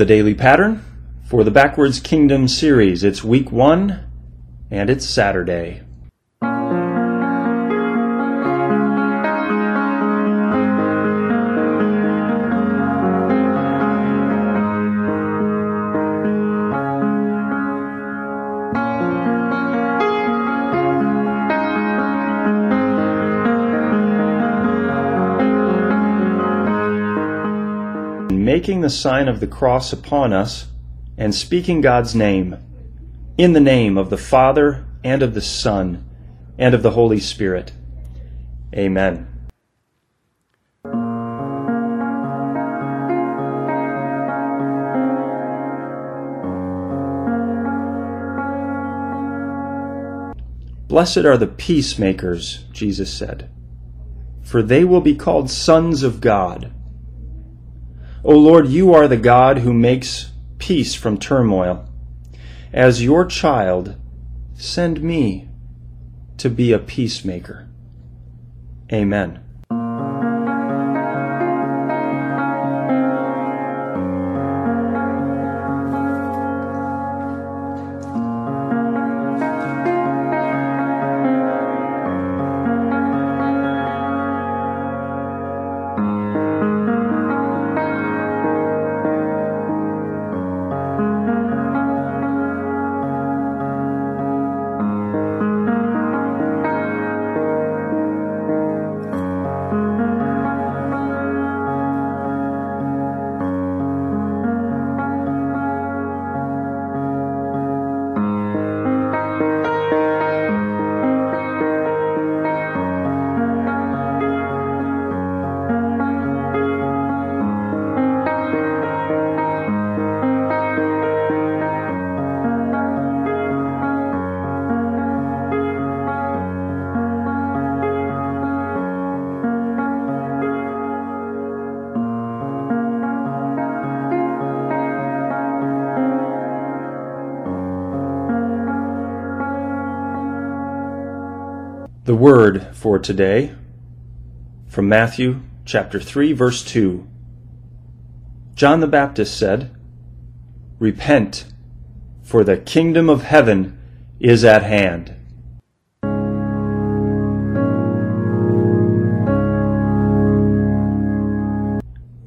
The daily pattern for the Backwards Kingdom series. It's week one and it's Saturday. Making the sign of the cross upon us and speaking God's name, in the name of the Father and of the Son and of the Holy Spirit. Amen. Blessed are the peacemakers, Jesus said, for they will be called sons of God. O Lord, you are the God who makes peace from turmoil. As your child, send me to be a peacemaker. Amen. The word for today from Matthew chapter 3 verse 2. John the Baptist said, Repent, for the kingdom of heaven is at hand.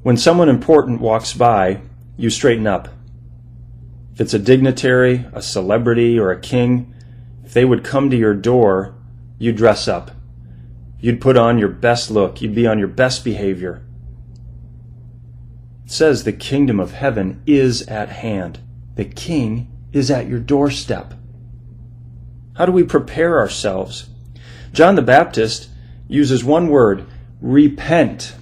When someone important walks by, you straighten up. If it's a dignitary, a celebrity, or a king, if they would come to your door, you'd dress up. You'd put on your best look. You'd be on your best behavior. It says the kingdom of heaven is at hand. The king is at your doorstep. How do we prepare ourselves? John the Baptist uses one word, repent.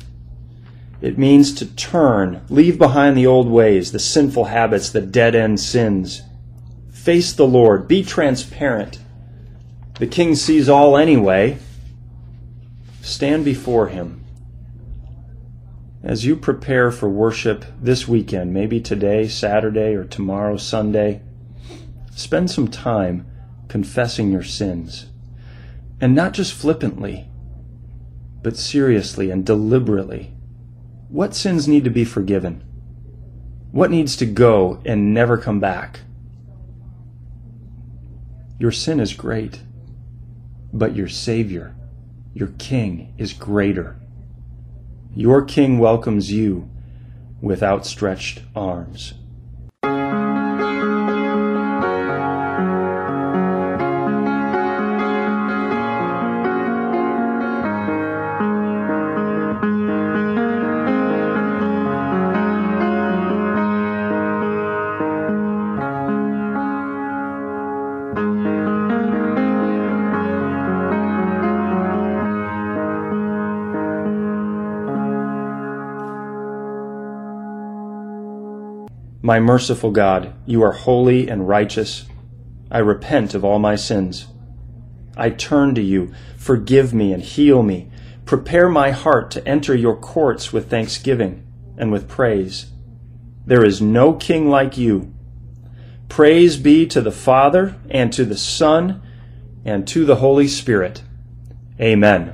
It means to turn, leave behind the old ways, the sinful habits, the dead end sins. Face the Lord, be transparent. The king sees all anyway. Stand before him. As you prepare for worship this weekend, maybe today, Saturday, or tomorrow, Sunday, spend some time confessing your sins. And not just flippantly, but seriously and deliberately. What sins need to be forgiven? What needs to go and never come back? Your sin is great, but your Savior, your King, is greater. Your King welcomes you with outstretched arms. My merciful God, you are holy and righteous. I repent of all my sins. I turn to you. Forgive me and heal me. Prepare my heart to enter your courts with thanksgiving and with praise. There is no king like you. Praise be to the Father and to the Son and to the Holy Spirit. Amen.